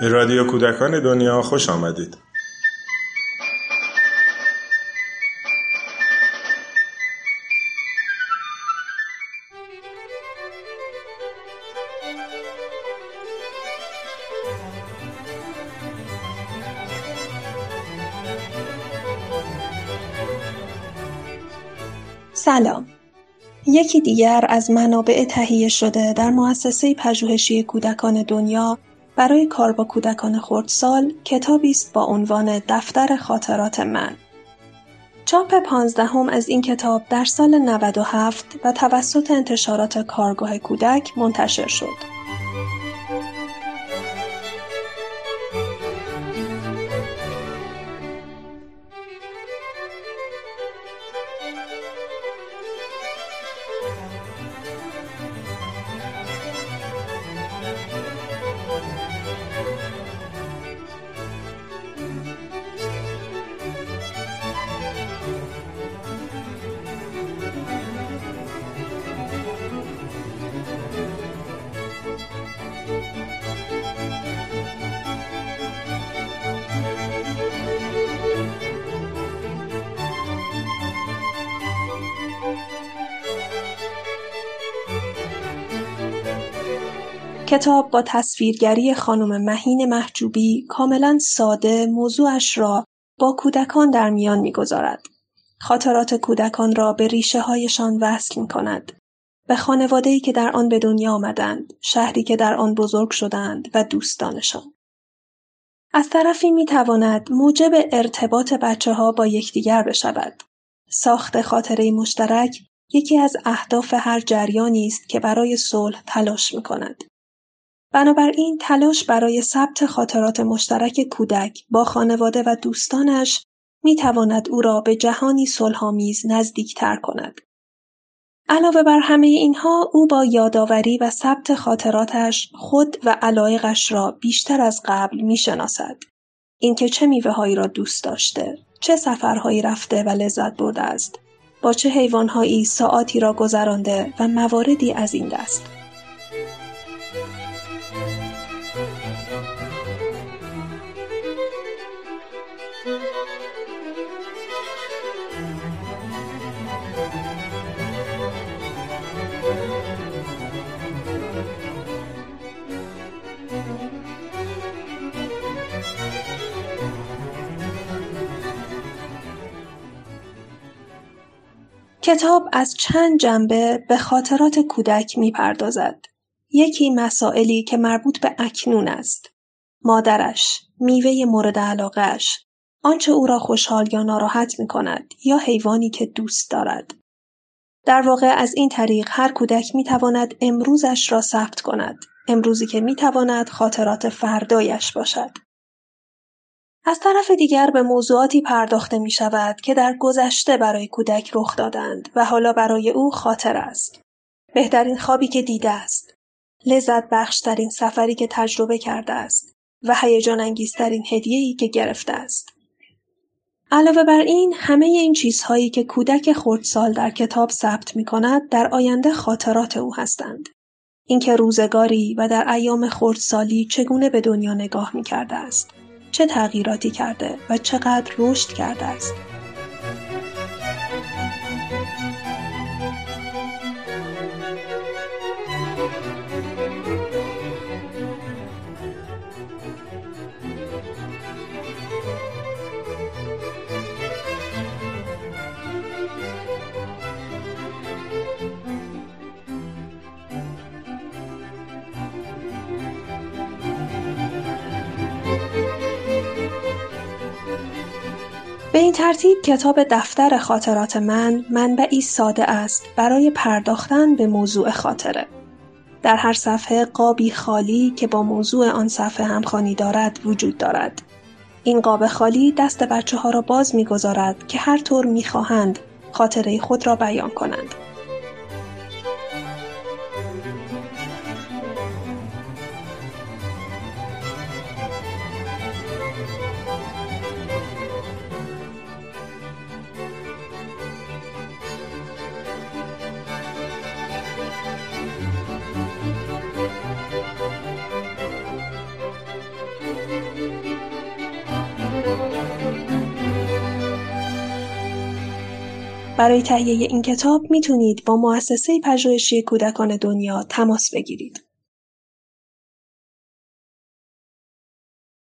به رادیو کودکان دنیا خوش آمدید. سلام یکی دیگر از منابع تهیه شده در مؤسسه پژوهشی کودکان دنیا برای کار با کودکان خردسال کتابی است با عنوان دفتر خاطرات من چاپ پانزدهم از این کتاب در سال 97 و توسط انتشارات کارگاه کودک منتشر شد. کتاب با تصویرگری خانم مهین محجوبی کاملا ساده موضوعش را با کودکان در میان می‌گذارد. خاطرات کودکان را به ریشه هایشان وصل می کند. به خانواده‌ای که در آن به دنیا آمدند، شهری که در آن بزرگ شدند و دوستانشان. از طرفی می تواند موجب ارتباط بچه ها با یکدیگر بشود. ساخت خاطره مشترک یکی از اهداف هر جریانی است که برای صلح تلاش می کند. بنابراین تلاش برای ثبت خاطرات مشترک کودک با خانواده و دوستانش می تواند او را به جهانی صلحآمیز نزدیکتر کند. علاوه بر همه اینها او با یادآوری و ثبت خاطراتش خود و علایقش را بیشتر از قبل می شناسد. اینکه چه میوه هایی را دوست داشته، چه سفرهایی رفته و لذت برده است، با چه حیوانهایی ساعاتی را گذرانده و مواردی از این دست. کتاب از چند جنبه به خاطرات کودک می‌پردازد. یکی مسائلی که مربوط به اکنون است. مادرش، میوه مورد علاقهش، آنچه او را خوشحال یا ناراحت می کند یا حیوانی که دوست دارد. در واقع از این طریق هر کودک می تواند امروزش را ثبت کند. امروزی که می تواند خاطرات فردایش باشد. از طرف دیگر به موضوعاتی پرداخته می شود که در گذشته برای کودک رخ دادند و حالا برای او خاطر است. بهترین خوابی که دیده است. لذت بخشترین سفری که تجربه کرده است و هیجان انگیزترین هدیه‌ای که گرفته است. علاوه بر این همه این چیزهایی که کودک خردسال در کتاب ثبت می کند در آینده خاطرات او هستند. اینکه روزگاری و در ایام خردسالی چگونه به دنیا نگاه می کرده است. چه تغییراتی کرده و چقدر رشد کرده است. به این ترتیب کتاب دفتر خاطرات من منبعی ساده است برای پرداختن به موضوع خاطره. در هر صفحه قابی خالی که با موضوع آن صفحه همخوانی دارد وجود دارد. این قاب خالی دست بچه ها را باز می‌گذارد که هر طور می‌خواهند خاطره خود را بیان کنند. برای تهیه این کتاب می‌تونید با مؤسسه پژوهشی کودکان دنیا تماس بگیرید.